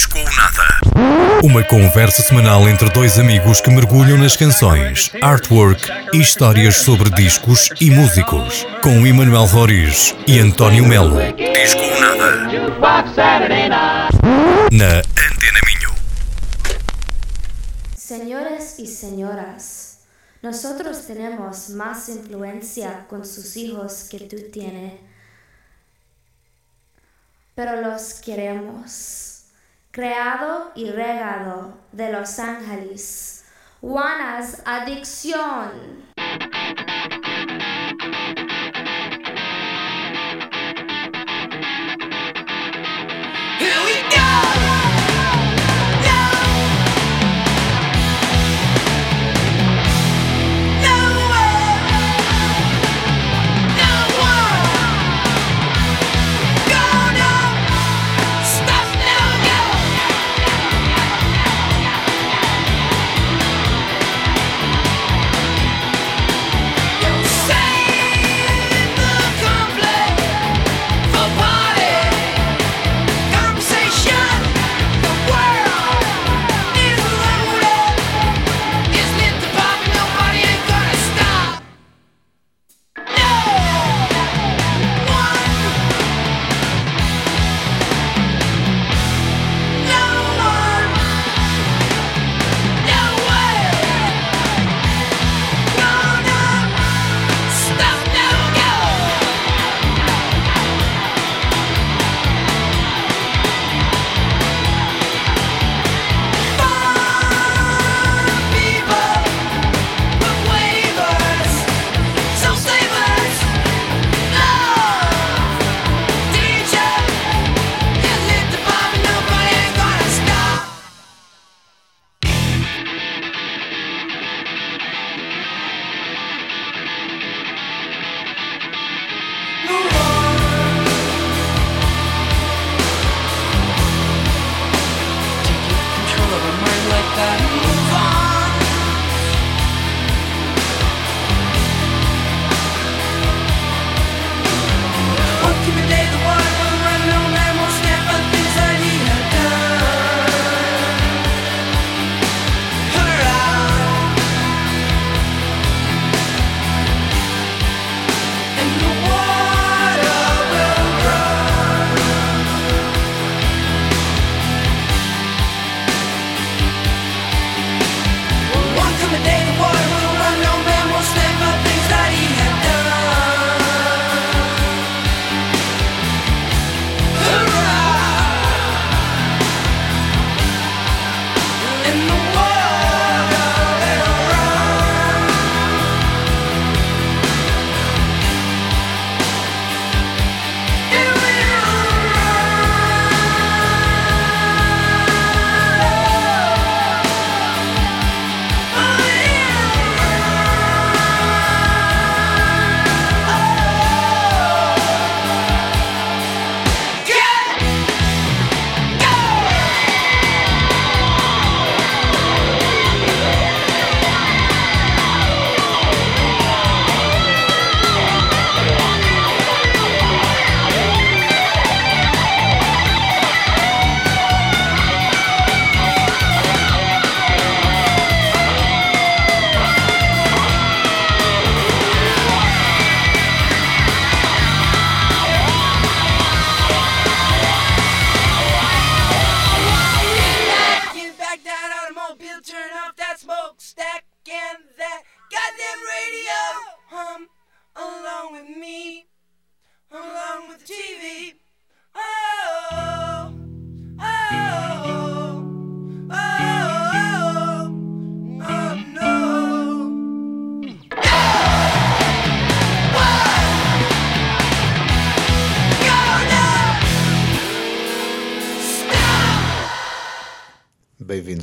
Disco ou Nada. Uma conversa semanal entre dois amigos que mergulham nas canções, artwork e histórias sobre discos e músicos. Com Emanuel Roriz e António Melo. Disco ou Nada. Na Antena Minho. Señores y señoras, nosotros tenemos más influencia con sus hijos que tú tienes, pero los queremos. Creado y regado de Los Ángeles. Juana's Adicción. Here we go!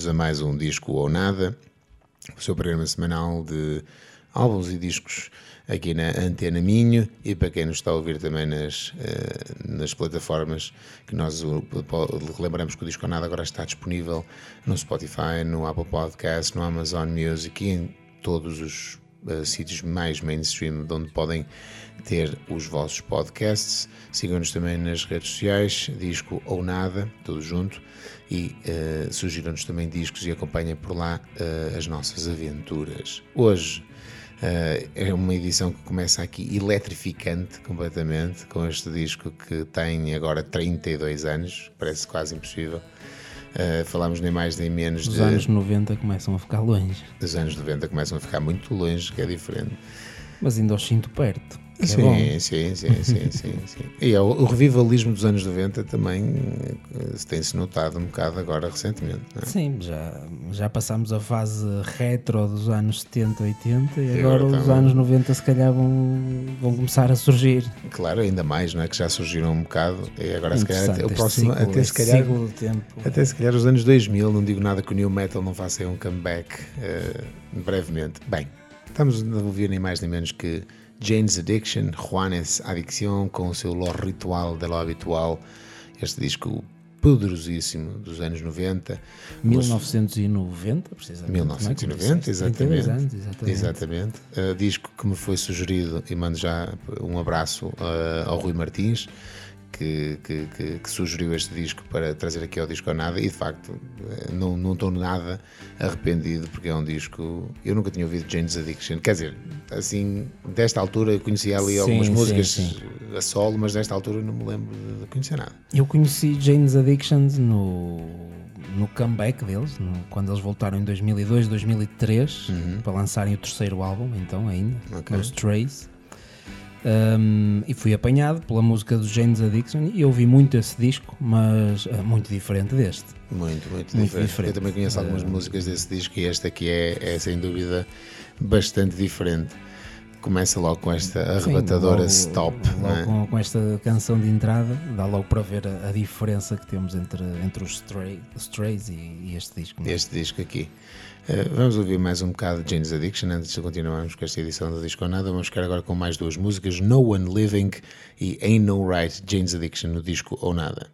A mais um Disco ou Nada, o seu programa semanal de álbuns e discos aqui na Antena Minho e para quem nos está a ouvir também nas, eh, nas plataformas que nós lembramos que o Disco ou Nada agora está disponível no Spotify, no Apple Podcast, no Amazon Music e em todos os uh, sítios mais mainstream de onde podem ter os vossos podcasts. Sigam-nos também nas redes sociais, disco ou nada, tudo junto. E uh, sugiram-nos também discos e acompanhem por lá uh, as nossas aventuras. Hoje uh, é uma edição que começa aqui eletrificante completamente, com este disco que tem agora 32 anos, parece quase impossível. Uh, falámos nem mais nem menos Os de. anos 90 começam a ficar longe, Os anos 90 começam a ficar muito longe, que é diferente. mas ainda os sinto perto. É sim, sim, sim, sim, sim. E é o, o revivalismo dos anos 90 também eh, tem-se notado um bocado agora recentemente. É? Sim, já, já passámos a fase retro dos anos 70, 80 e E agora agora os tá- anos 90 se calhar vão, vão começar a surgir. Claro, ainda mais, não é? Que já surgiram um bocado e agora se calhar até, o próximo, ciclo, até se calhar. tempo. Até se calhar os anos 2000, não digo nada que o New Metal não faça aí um comeback eh, brevemente. Bem, estamos a ouvir nem mais nem menos que Jane's Addiction, Juanes Adicción, com o seu Lo Ritual de lo Habitual, este disco poderosíssimo dos anos 90. 1990, precisamente. não é? Como 1990, disseste? 32 exatamente. anos, exatamente. Exatamente. Uh, disco que me foi sugerido, e mando já um abraço uh, ao Rui Martins, que, que, que- que sugeriu este disco para trazer aqui ao Disco ou Nada, e de facto uh, não, não estou nada arrependido, porque é um disco. Eu nunca tinha ouvido Jane's Addiction, quer dizer, assim, desta altura eu conhecia ali Sim, algumas sim, músicas sim. a solo, mas desta altura não me lembro de, conhecer nada. Eu conheci Jane's Addictions no, no comeback deles, no- quando eles voltaram em 2002, 2003, para lançarem o terceiro álbum, então ainda, Uhum. Ok. os Trace. Um, e fui apanhado pela música do Jane's Addiction e ouvi muito esse disco, mas ah, muito diferente deste. Muito, muito, Muito diferente. diferente. Eu também conheço algumas músicas desse disco e esta aqui é, é sem dúvida bastante diferente. Começa logo com esta arrebatadora logo- stop. logo não é? com, com esta canção de entrada, dá logo para ver a, a diferença que temos entre, entre os Stray, Strays e, e este disco. é? Este disco aqui. Eh, vamos ouvir mais um bocado de Jane's Addiction antes de continuarmos com esta edição do Disco Nada. Vamos ficar agora com mais duas músicas: No One Living e Ain't No Right Jane's Addiction no Disco ou Nada.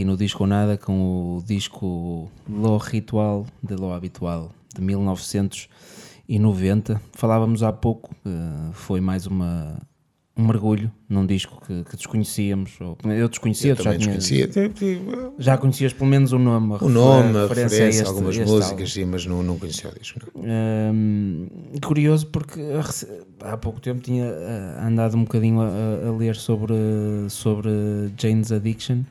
Aqui no Disco Nada, com o disco Lo Ritual de Lo Habitual, de 1990. Falávamos há pouco, eh, foi mais uma, um mergulho num disco que, que desconhecíamos. ou- eu desconhecia, Eu tu já, tinha- desconhecia. Já conhecias pelo menos o nome. O nome, a a referência, este- algumas este músicas, álbum. sim, mas não, não conhecia o disco. Não. Hum, curioso porque a há pouco tempo tinha ah, andado um bocadinho a, a- a ler sobre, sobre Jane's Addiction,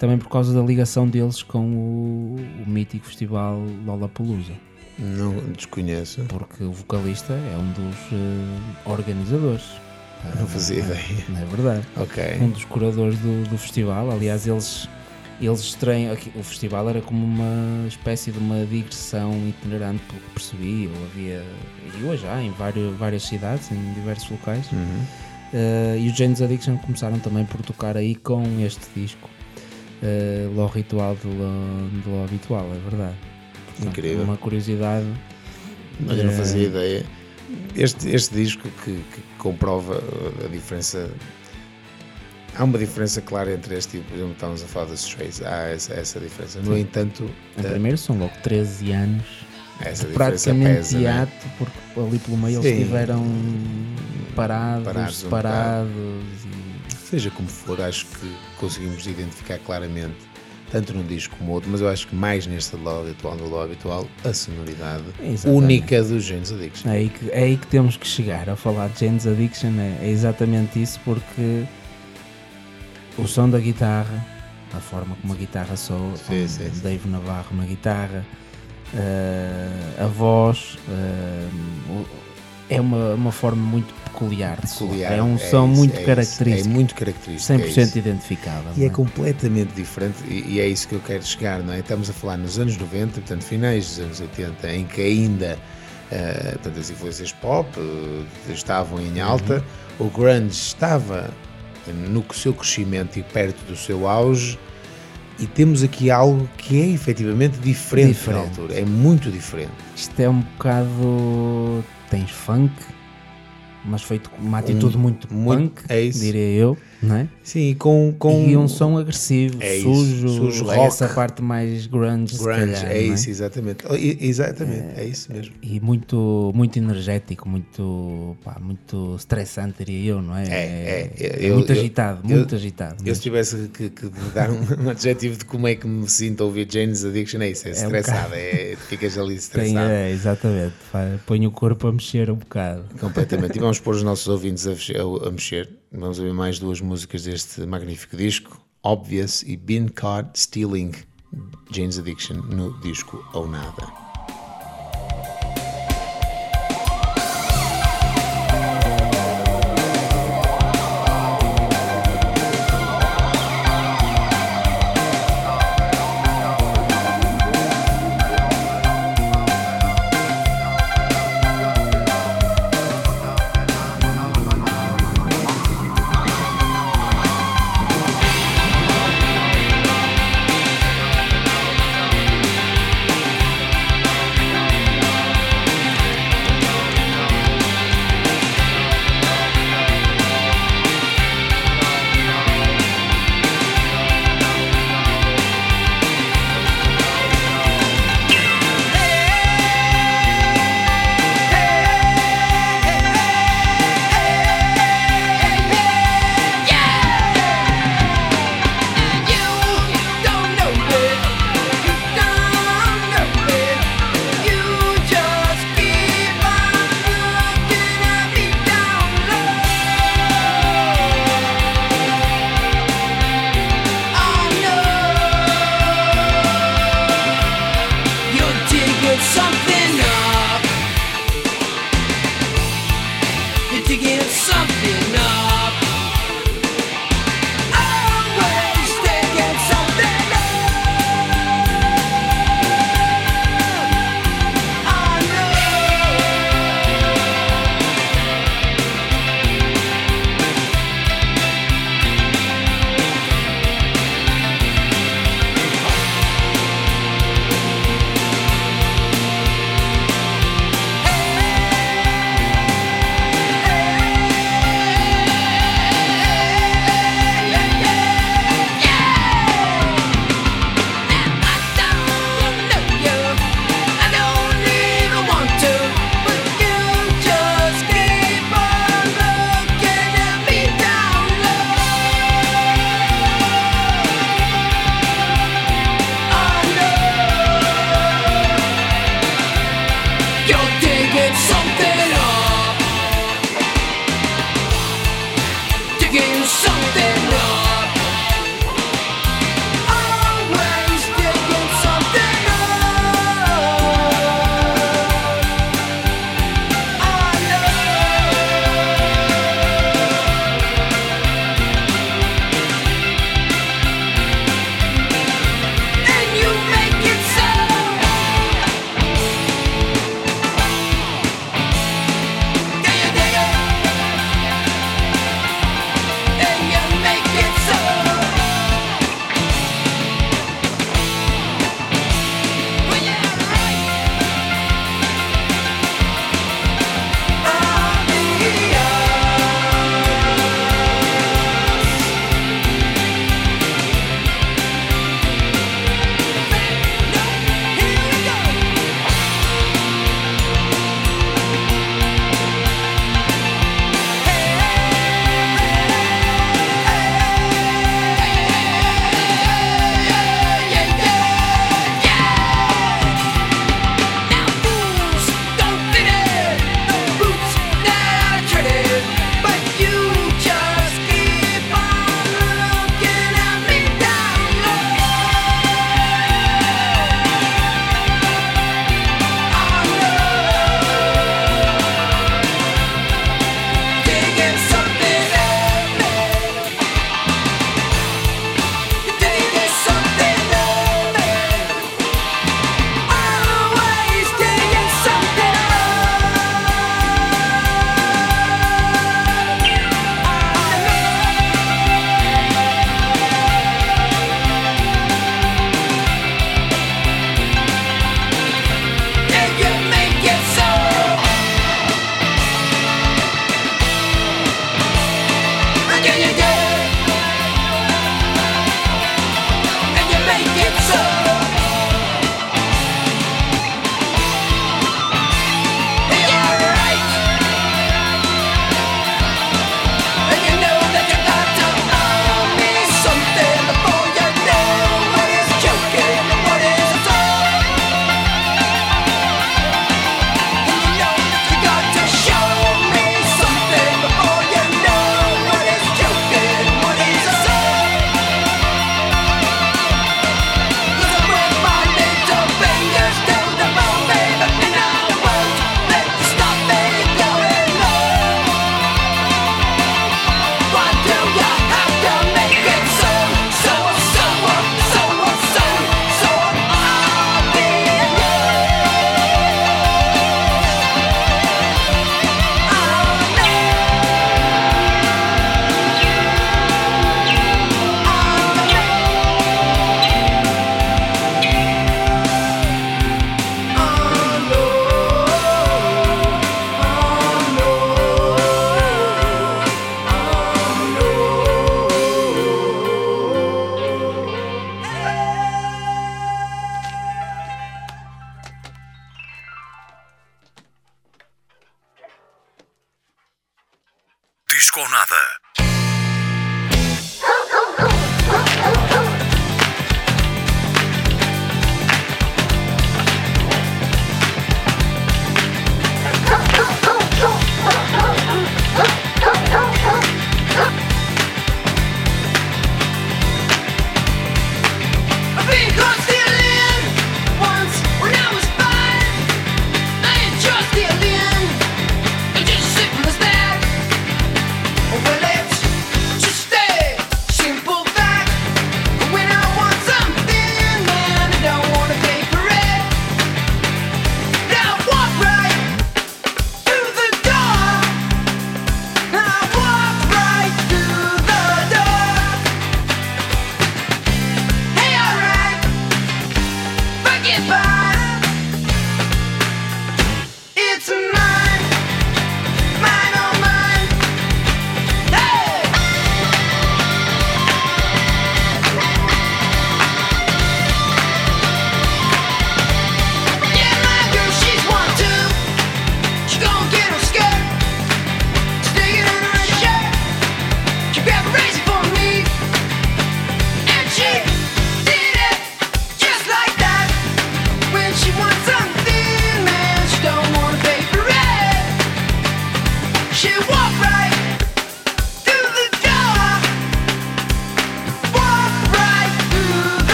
também por causa da ligação deles com o, o mítico festival Lollapalooza, Não desconheço. porque o vocalista é um dos ah, organizadores. Não fazia ideia. Não é verdade? Ok. um dos curadores do, do festival. Aliás, eles, eles aqui- O festival era como uma espécie de uma digressão itinerante, pelo que percebi. Ou havia. E hoje há em vários, várias cidades, em diversos locais. Eh, e os Jane's Addiction começaram também por tocar aí com este disco. Uh, Lo Ritual de Lo, de Lo Habitual, é verdade. Portanto, Incrível. Uma curiosidade. Mas eu não Eh, fazia ideia. Este, este disco que, que comprova a diferença. Há uma diferença clara entre este e, por exemplo, estávamos a falar dos Strays. Há essa, essa diferença. No Sim. entanto, Em eh, primeiro são logo 13 anos essa praticamente pesa. né? hiato, porque ali pelo meio Sim. eles tiveram separados, parados um separados Seja como for, acho que conseguimos identificar claramente, tanto num disco como outro, mas eu acho que mais neste lado habitual, no lado habitual, a sonoridade Exatamente. única dos James Addiction. É aí, que, é aí que temos que chegar a falar de James Addiction, é, é exatamente isso, porque o som da guitarra, a forma como a guitarra soa, Sim, sim, sim. Dave Navarro na guitarra, eh, a voz, eh, o- é uma, uma forma muito peculiar. Peculiar, É um isso, som muito é isso, característico, É muito característico. 100% é isso. identificável. E é é? completamente diferente, e, e é isso que eu quero chegar, não é? Estamos a falar nos anos 90, portanto, finais dos anos 80, em que ainda eh, portanto, as influências pop eh, estavam em alta, Uhum. o grunge estava no seu crescimento e perto do seu auge, e temos aqui algo que é efetivamente diferente, na Diferente. altura, é muito diferente. Isto é um bocado. Tens funk, mas feito com uma atitude muito, muito- punk, é isso. diria eu, não é? Sim, com, com E um som agressivo, É isso, sujo, sujo, essa rock. parte mais grunge, grunge, calhar, é não isso, exatamente. Oh, Exatamente, é isso mesmo. E muito, muito energético, muito, pá, muito estressante, diria eu, não é? É, é, é eu- muito eu- agitado, eu- muito agitado. Eu se tivesse que, que dar um, um adjetivo de como é que me sinto a ouvir Jane's Addiction, é isso, é um estressado, é, ficas ali Tem, estressado. é, exatamente, põe o corpo a mexer um bocado. Completamente. E vamos pôr os nossos ouvintes a, a- a mexer. Vamos ouvir mais duas músicas deste magnífico disco: Obvious e Been Caught Stealing Jane's Addiction no disco Ou Nada.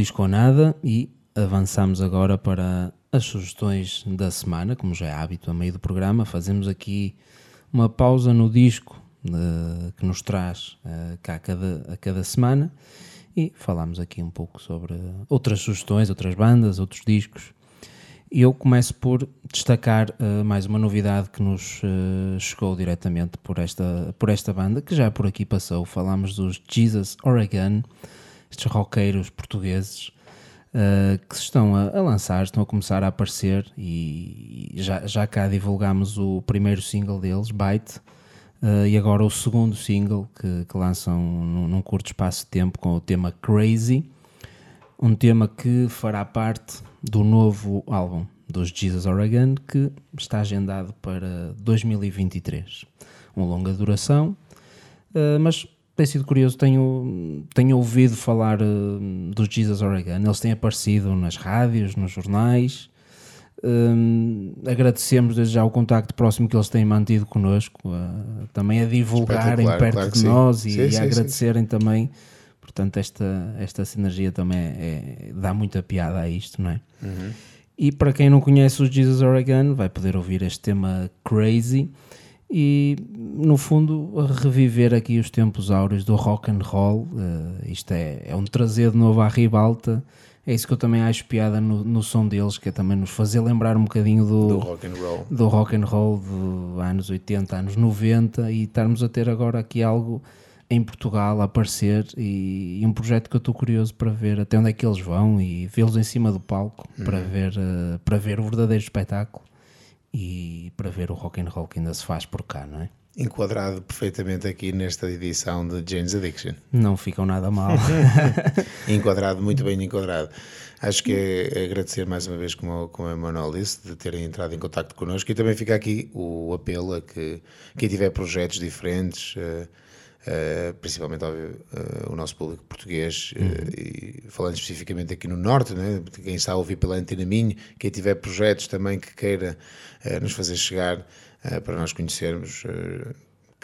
Disco ou Nada e avançamos agora para as sugestões da semana, como já é hábito a meio do programa. Fazemos aqui uma pausa no disco eh, que nos traz eh, cá a cada, a cada semana e falámos aqui um pouco sobre outras sugestões, outras bandas, outros discos. E eu começo por destacar uh, mais uma novidade que nos uh, chegou diretamente por esta, por esta banda, que já por aqui passou. Falámos dos Jesus Oregon, estes roqueiros portugueses uh, que se estão a, a, lançar, estão a começar a aparecer e, já, já cá divulgámos o primeiro single deles, Bite, e agora o segundo single que, que lançam num, num curto espaço de tempo com o tema Crazy um tema que fará parte do novo álbum dos Jesus Oregon que está agendado para 2023. Uma longa duração, uh, mas tem sido curioso, tenho, tenho ouvido falar uh, dos Jesus Oregon, eles têm aparecido nas rádios, nos jornais. Um, agradecemos desde já o contacto próximo que eles têm mantido connosco, uh, também a divulgarem perto claro de nós e, sim, e sim, a agradecerem sim. também Portanto, esta, esta sinergia também é, é, dá muita piada a isto, não é? Uhum. E para quem não conhece os Jesus Oregon, vai poder ouvir este tema Crazy e, no fundo, reviver aqui os tempos áureos do rock and roll. Uh, isto é, é um trazer de novo à ribalta. É isso que eu também acho piada no, no som deles, que é também nos fazer lembrar um bocadinho do, do rock and roll, do rock and roll dos anos 80, anos 90 e estarmos a ter agora aqui algo em Portugal a aparecer e, e, um projeto que eu estou curioso para ver até onde é que eles vão e vê-los em cima do palco uhum. para, ver, uh, para ver o verdadeiro espetáculo e para ver o rock and roll que ainda se faz por cá, não é? Enquadrado perfeitamente aqui nesta edição de Jane's Addiction. Não ficam nada mal. enquadrado, muito bem enquadrado. Acho que é agradecer mais uma vez, como, como a Manuel disse, de terem entrado em contato connosco e também fica aqui o apelo a que quem tiver projetos diferentes. Uh, Uh, principalmente óbvio, uh, o nosso público português, uh, uhum. e falando especificamente aqui no Norte, né? quem está a ouvir pela Antena Minho, quem tiver projetos também que queira nos fazer chegar para nós conhecermos,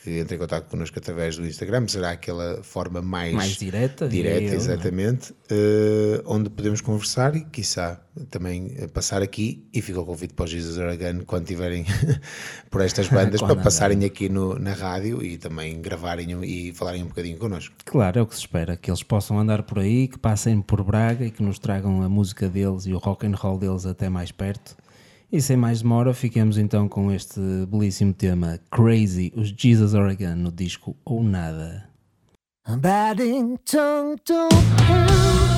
que entre em contato connosco através do Instagram, será aquela forma mais, mais direta, direta eu, é? exatamente, uh, onde podemos conversar e, quiçá, também passar aqui e fica o convite para os Jesus Aragon quando tiverem por estas bandas para passarem aqui no, na rádio e também gravarem e falarem um bocadinho connosco. Claro, é o que se espera, que eles possam andar por aí, que passem por Braga e que nos tragam a música deles e o rock and roll deles até mais perto e sem mais demora, fiquemos então com este belíssimo tema Crazy, os Jesus Oregon no disco Ou Nada. No people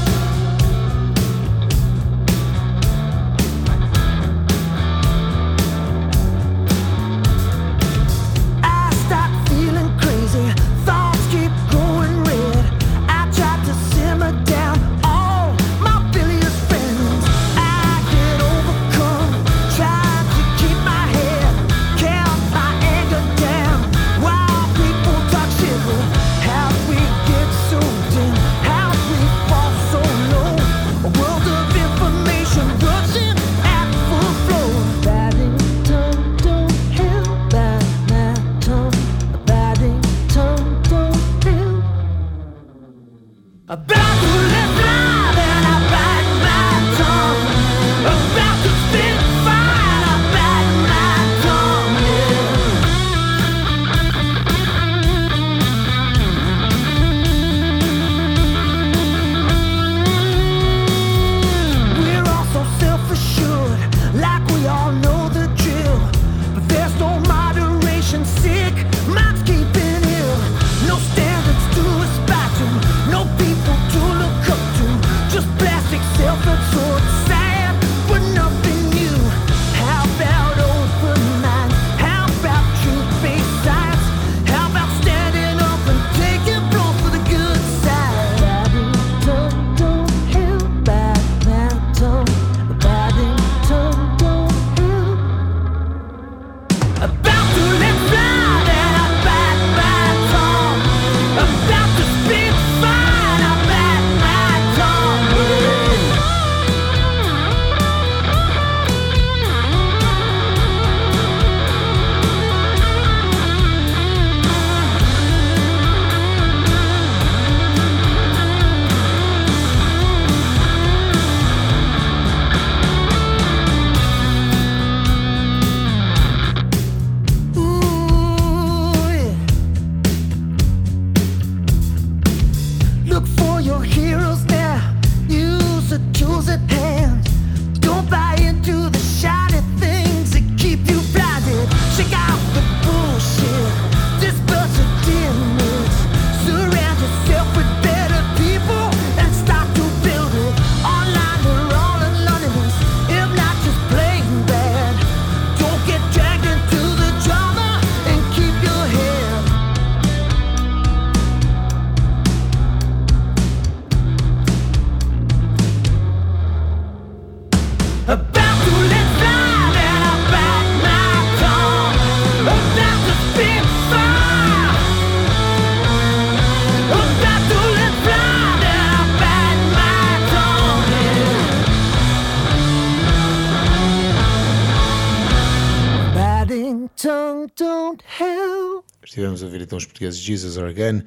os portugueses Jesus Organ.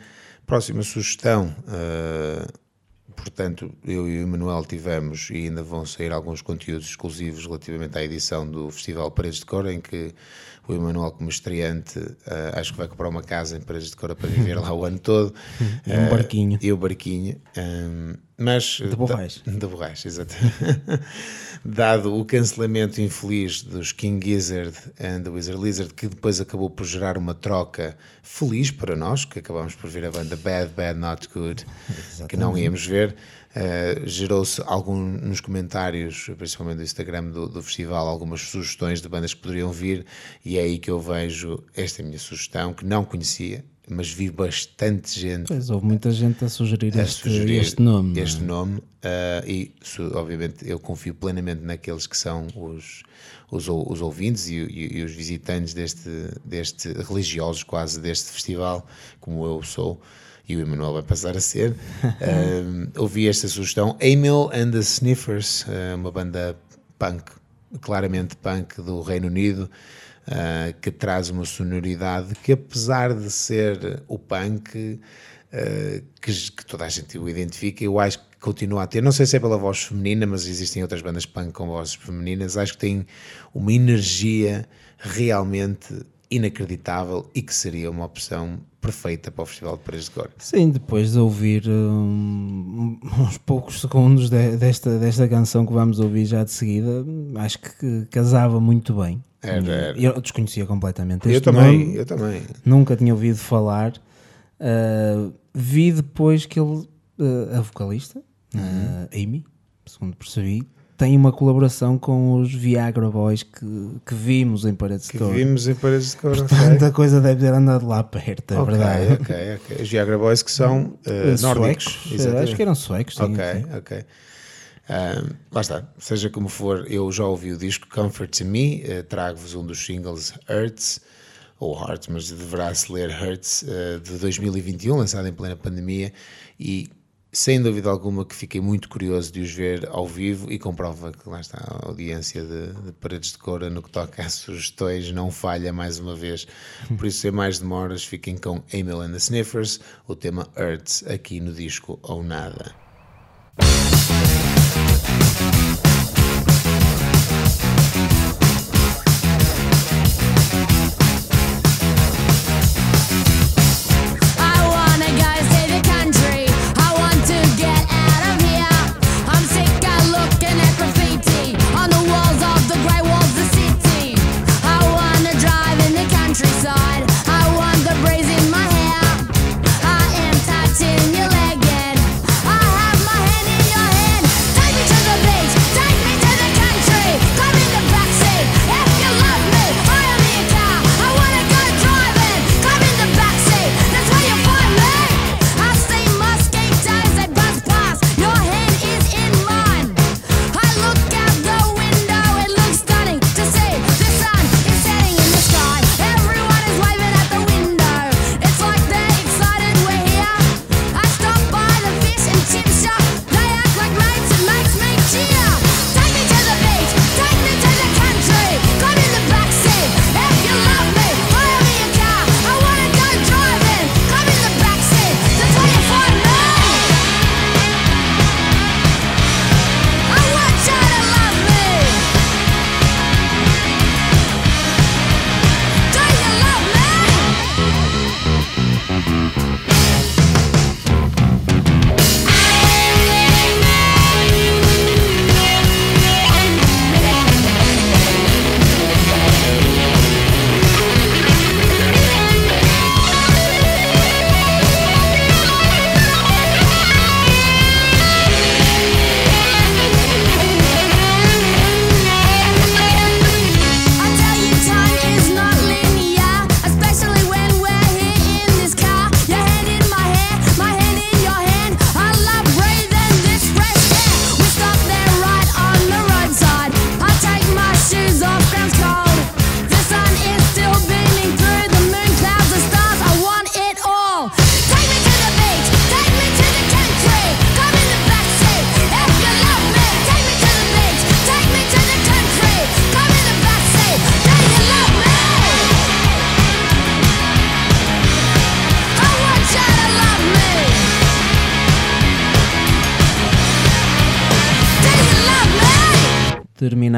Próxima sugestão, uh, portanto, eu e o Emanuel tivemos e ainda vão sair alguns conteúdos exclusivos relativamente à edição do Festival Paredes de Cor, em que o Emanuel, como estreante, uh, acho que vai comprar uma casa em Paredes de Cor para viver lá o ano todo. E um Uh, barquinho. E o barquinho. um, mas, De borracha. De borracha, exatamente. Dado o cancelamento infeliz dos King Gizzard and the Wizard Lizard, que depois acabou por gerar uma troca feliz para nós, que acabámos por ver a banda Bad, Bad, Not Good, que não íamos ver. Uh, gerou-se algum nos comentários, principalmente do Instagram do, do festival, algumas sugestões de bandas que poderiam vir, e é aí que eu vejo esta minha sugestão, que não conhecia, mas vi bastante gente Pois, houve muita gente a sugerir, a este, sugerir este nome. é? Este nome ah, e obviamente eu confio plenamente naqueles que são os, os, os ouvintes e, e- e os visitantes deste, deste religiosos quase deste festival, como eu sou. E o Emanuel vai passar a ser. Ah, ouvi esta sugestão: Emil and the Sniffers, ah, uma banda punk, claramente punk do Reino Unido, ah, que traz uma sonoridade que, apesar de ser o punk, ah, que, que toda a gente o identifica, eu acho que continua a ter. Não sei se é pela voz feminina, mas existem outras bandas punk com vozes femininas. Acho que tem uma energia realmente inacreditável e que seria uma opção perfeita para o Festival de Paredes de Cor. Sim, depois de ouvir hum, uns poucos segundos de- desta, desta canção que vamos ouvir já de seguida, acho que casava muito bem. Era, era. Eu desconhecia completamente Eu este também, nome, eu também. nunca tinha ouvido falar. Uh, vi depois que ele, uh, a vocalista, uh, Amy, segundo percebi, tem uma colaboração com os Viagra Boys que, que vimos em Paredes de Que Cor. vimos em Paredes de. Portanto, a coisa deve ter andado lá perto, é Ok, verdade. ok, ok. Os Viagra Boys que são Uh, nórdicos. suecos, exatamente. acho que eram suecos. sim, Ok, sim. ok. Ahm, lá está, seja como for, eu já ouvi o disco Comfort to Me, eh, trago-vos um dos singles Hurts, ou Hearts, mas deverá se ler Hurts, eh, de 2021, lançado em plena pandemia, e sem dúvida alguma que fiquei muito curioso de os ver ao vivo e comprova que lá está a audiência de, de Paredes de Cora no que toca a sugestões não falha mais uma vez. Por isso, sem mais demoras, fiquem com Emil and the Sniffers, o tema Hurts aqui no disco ou nada.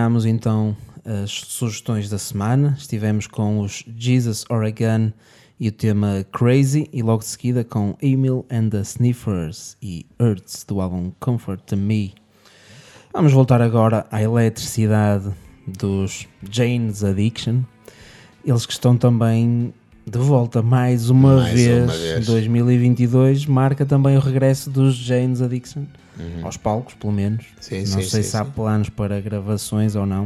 Terminamos então as sugestões da semana. Estivemos com os Jesus Oregon e o tema Crazy, e logo de seguida com Emil and the Sniffers e Earths do álbum Comfort to Me. Vamos voltar agora à eletricidade dos Jane's Addiction. Eles que estão também de volta mais uma, Mais vez. uma vez. 2022 marca também o regresso dos Jane's Addiction aos palcos, pelo menos. Uhum. Sim, Não sim, sei sim, se há planos para gravações ou não.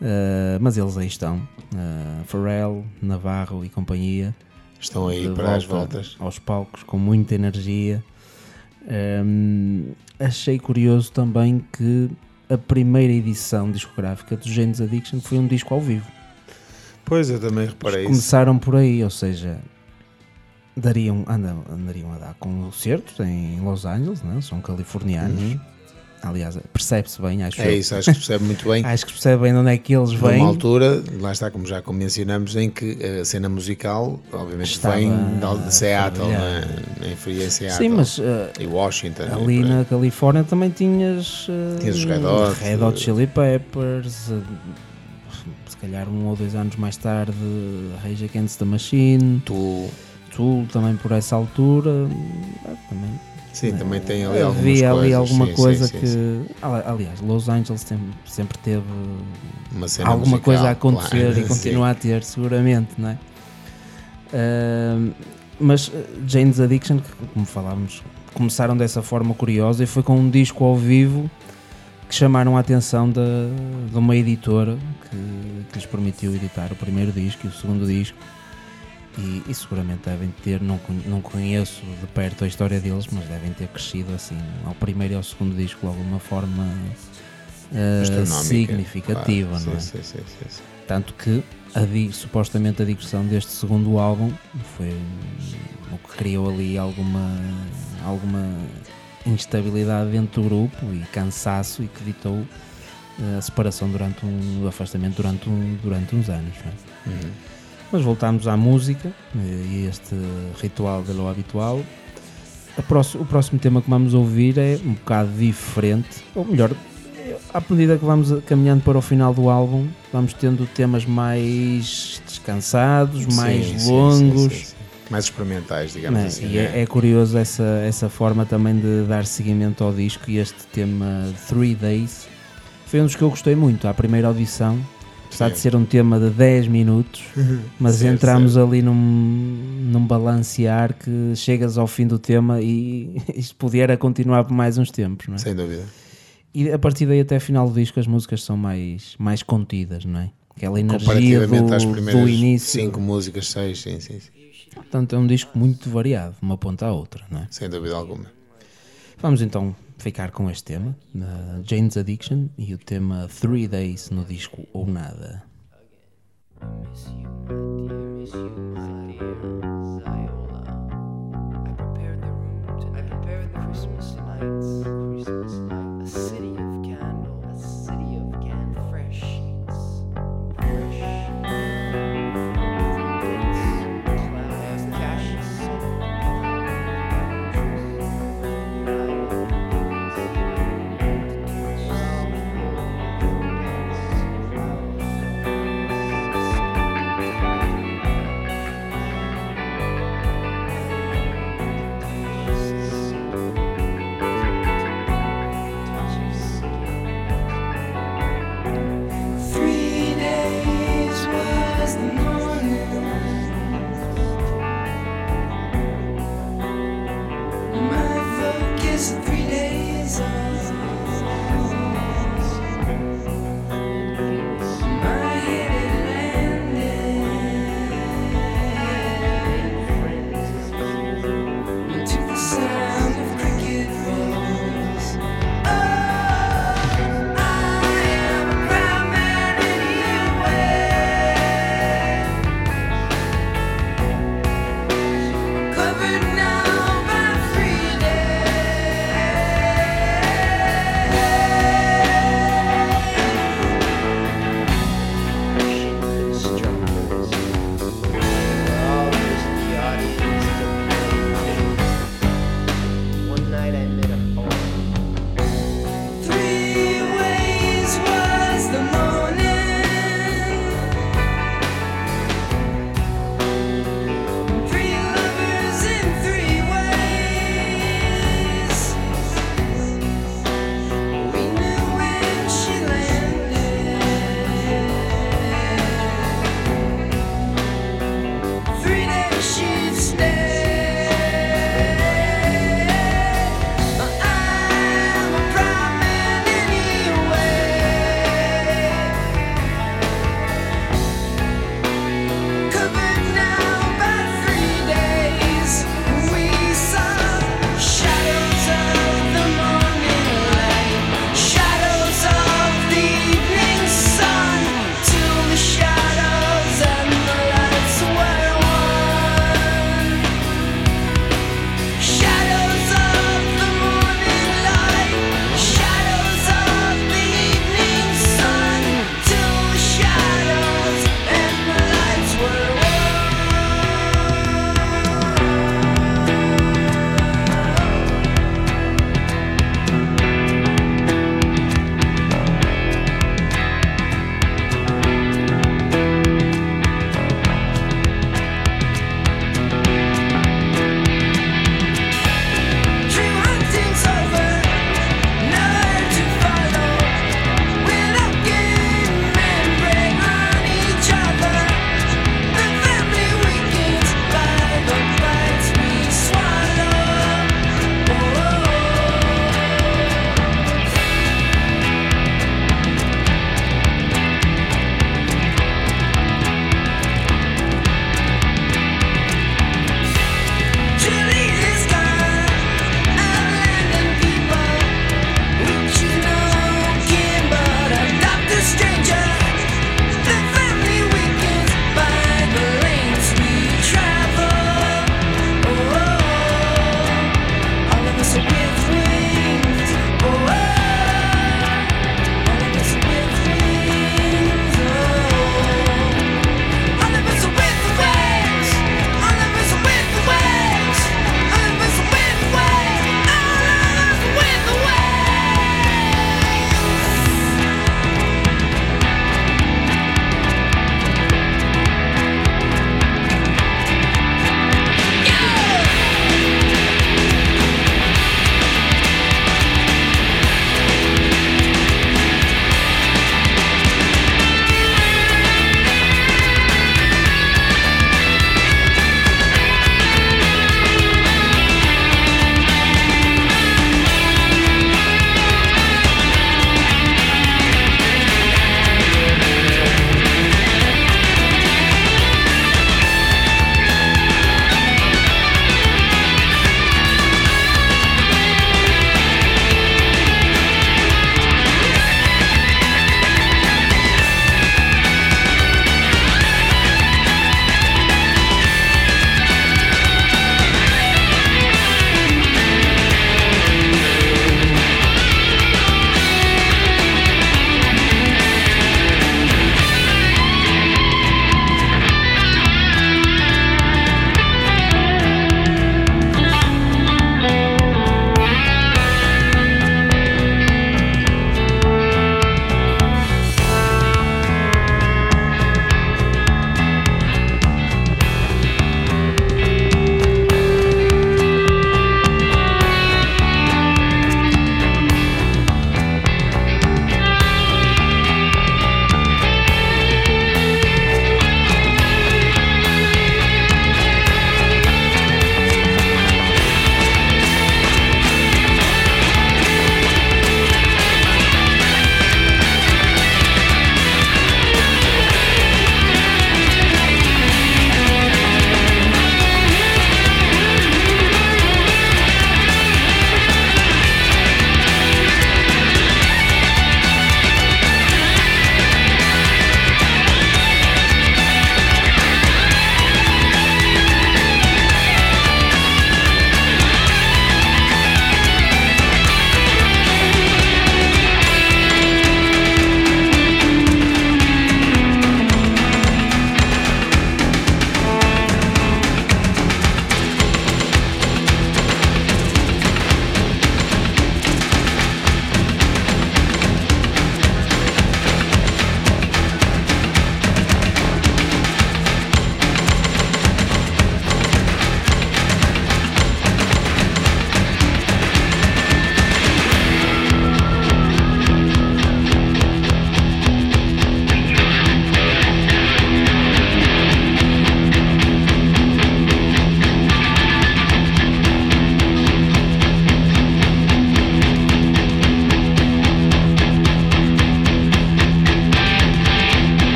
Uh, mas eles aí estão. Uh, Pharrell, Navarro e companhia. Estão aí para as volta voltas. Aos palcos com muita energia. Um, achei curioso também que a primeira edição discográfica dos Jane's Addiction foi um disco ao vivo. Pois, eu também reparei isso. Começaram por aí, ou seja, dariam, andam, andariam a dar concertos em Los Angeles, não é? são californianos. Aliás, percebe-se bem, acho Uhum. É eu. isso, acho que percebe muito bem. Acho que percebe bem de onde é que eles Numa vêm. altura, lá está, como já mencionamos, em que a cena musical, obviamente, Estava vem de- Seattle, a não é? Em Seattle. Sim, mas uh, E Washington. e ali aí. na Califórnia também tinhas, uh, Tinhas os Red Hot, Red Hot Chili Peppers, uh, se calhar um ou dois anos mais tarde, Rage Against the Machine, Tu, Tool também por essa altura. ah, Também sim, também tem ali algumas Havia ali alguma sim, coisa sim, que. sim, sim. Ali- Aliás, Los Angeles tem- sempre teve alguma musical, coisa a acontecer claro, e continua a ter, seguramente, não é? Ahm, mas uh, Jane's Addiction, que, como falávamos, começaram dessa forma curiosa e foi com um disco ao vivo que chamaram a atenção da, de uma editora que, que lhes permitiu editar o primeiro disco e o segundo disco. E, e seguramente devem ter, não, não conheço de perto a história deles, mas devem ter crescido assim ao primeiro e ao segundo disco de alguma forma uh, significativa, claro, não é? sim, sim, sim. Tanto que a supostamente a digressão deste segundo álbum foi o que criou ali alguma, alguma instabilidade dentro do grupo e cansaço e que ditou eh, a separação durante um o afastamento durante, um, durante uns anos. não é? Uhum. Mas voltamos à música eh, e este ritual de lo habitual. Próximo- o próximo tema que vamos ouvir é um bocado diferente, ou melhor, eh, à medida que vamos caminhando para o final do álbum, vamos tendo temas mais descansados, mais Sim, sim, longos. sim, sim. Mais experimentais, digamos é? assim. e né? é, é curioso essa, essa forma também de dar seguimento ao disco e este tema Three Days foi um dos que eu gostei muito. À primeira audição, apesar de ser um tema de 10 minutos, mas Certo, entramos certo. ali num, num balancear que chegas ao fim do tema e isto pudiera continuar por mais uns tempos, não é? Sem dúvida. E a partir daí até final do disco as músicas são mais, mais contidas, não é? Aquela energia do, às do primeiras início. cinco músicas, seis, sim, sim, sim. Portanto, é um disco muito variado, de uma ponta à outra, não é? Sem dúvida alguma. Vamos então ficar com este tema, da Jane's Addiction, e o tema Three Days no disco Ou Nada.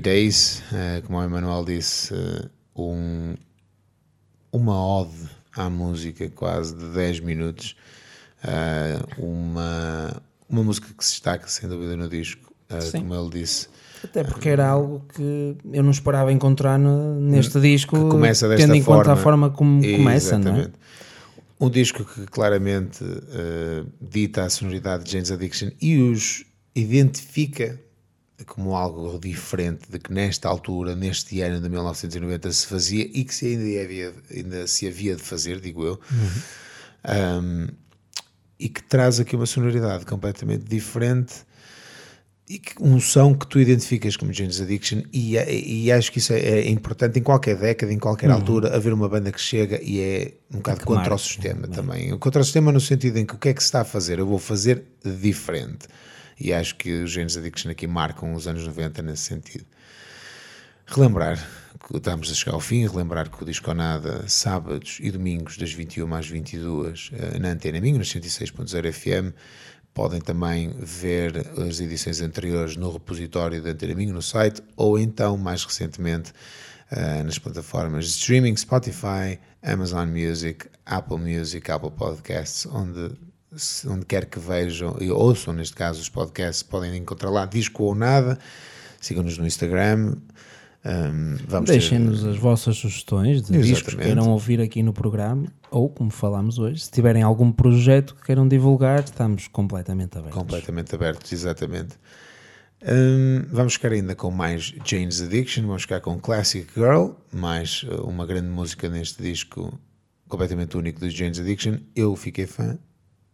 Three Days, eh, como o Emanuel disse, eh, um, uma ode à música quase de 10 minutos. Eh, uma, uma música que se destaca sem dúvida no disco, Sim. como ele disse. Até porque era algo que eu não esperava encontrar neste disco, que começa desta tendo em conta a forma. forma como começa, não é? Exatamente. Um disco que claramente eh, dita a sonoridade de Jane's Addiction e os identifica como algo diferente de que nesta altura, neste ano de 1990 se fazia e que se ainda, havia, ainda se havia de fazer, digo eu, Um, e que traz aqui uma sonoridade completamente diferente e que, um som que tu identificas como Jane's Addiction e, é- e acho que isso é, é importante em qualquer década, em qualquer altura, haver uma banda que chega e é um bocado contra marca, o sistema também. Contra o sistema no sentido em que o que é que se está a fazer? Eu vou fazer diferente. E acho que os Jane's Addiction aqui marcam os anos 90 nesse sentido. Relembrar que estamos a chegar ao fim, relembrar que o Disco Nada, sábados e domingos, das 21 às 22, eh, na Antena Minho, nos 106.0 FM. Podem também ver as edições anteriores no repositório da Antena Minho, no site, ou então, mais recentemente, eh, nas plataformas de streaming, Spotify, Amazon Music, Apple Music, Apple Podcasts, onde, onde quer que vejam e ouçam, neste caso, os podcasts, podem encontrar lá Disco ou Nada. Sigam-nos no Instagram. Um, vamos ter- Deixem-nos as vossas sugestões de discos que Exatamente. queiram ouvir aqui no programa, ou como falámos hoje, se tiverem algum projeto que queiram divulgar, estamos completamente abertos. completamente abertos, exatamente. Hum, vamos ficar ainda com mais Jane's Addiction, vamos ficar com Classic Girl, mais uh, uma grande música neste disco completamente único dos Jane's Addiction. Eu fiquei fã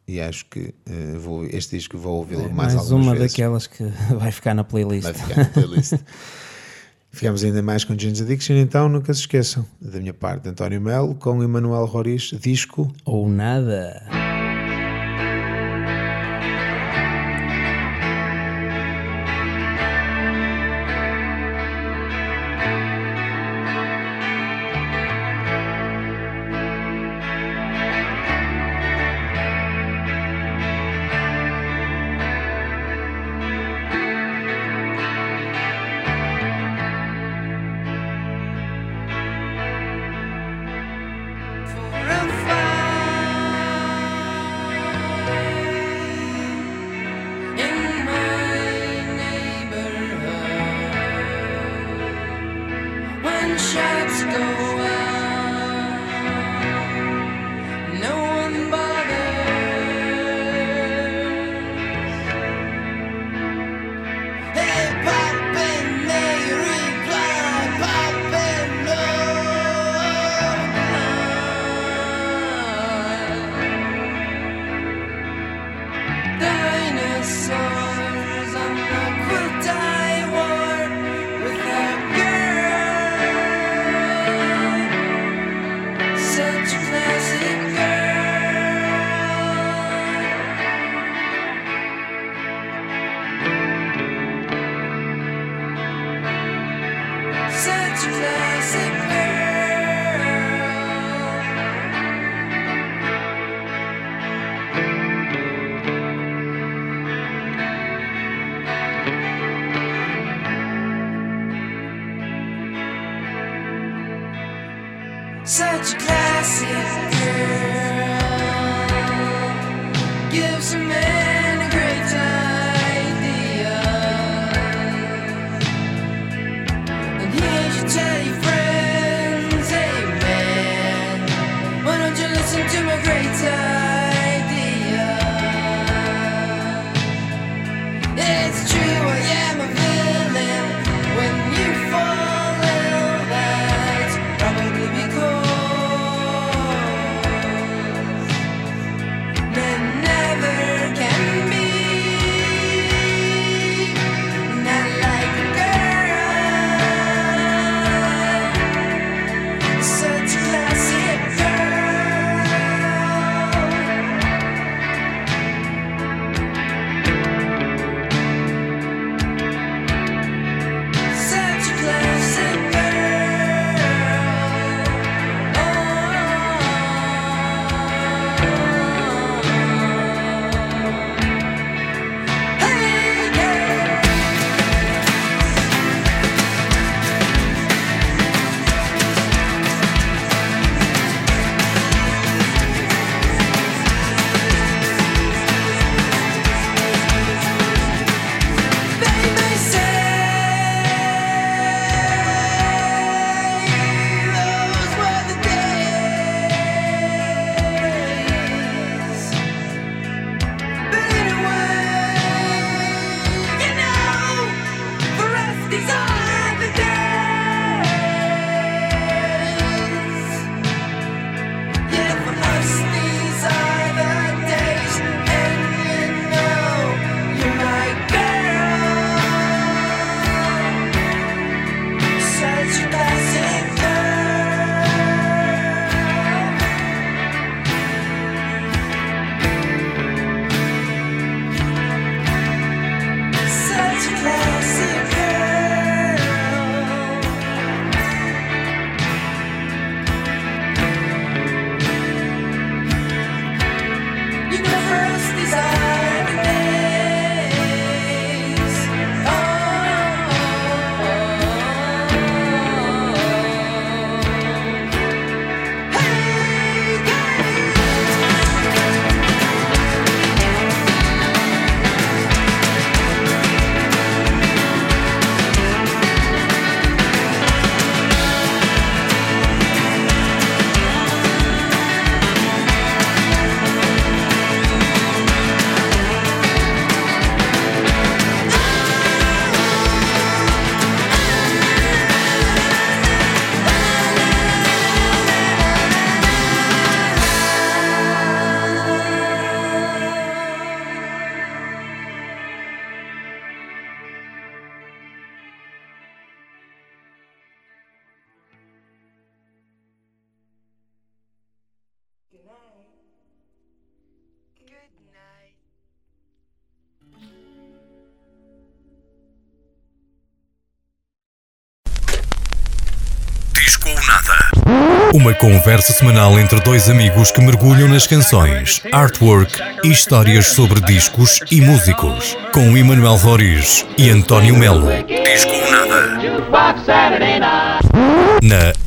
e acho que uh, vou, este disco vou ouvi-lo É mais, mais algumas uma vezes. daquelas que vai ficar na playlist. Vai ficar na playlist. Ficamos ainda mais com Jane's Addiction, então nunca se esqueçam, da minha parte, António Melo, com Emanuel Roriz, disco Ou nada. Uma conversa semanal entre dois amigos que mergulham nas canções, artwork e histórias sobre discos e músicos. Com Emanuel Roriz e António Melo. Disco Nada. Na.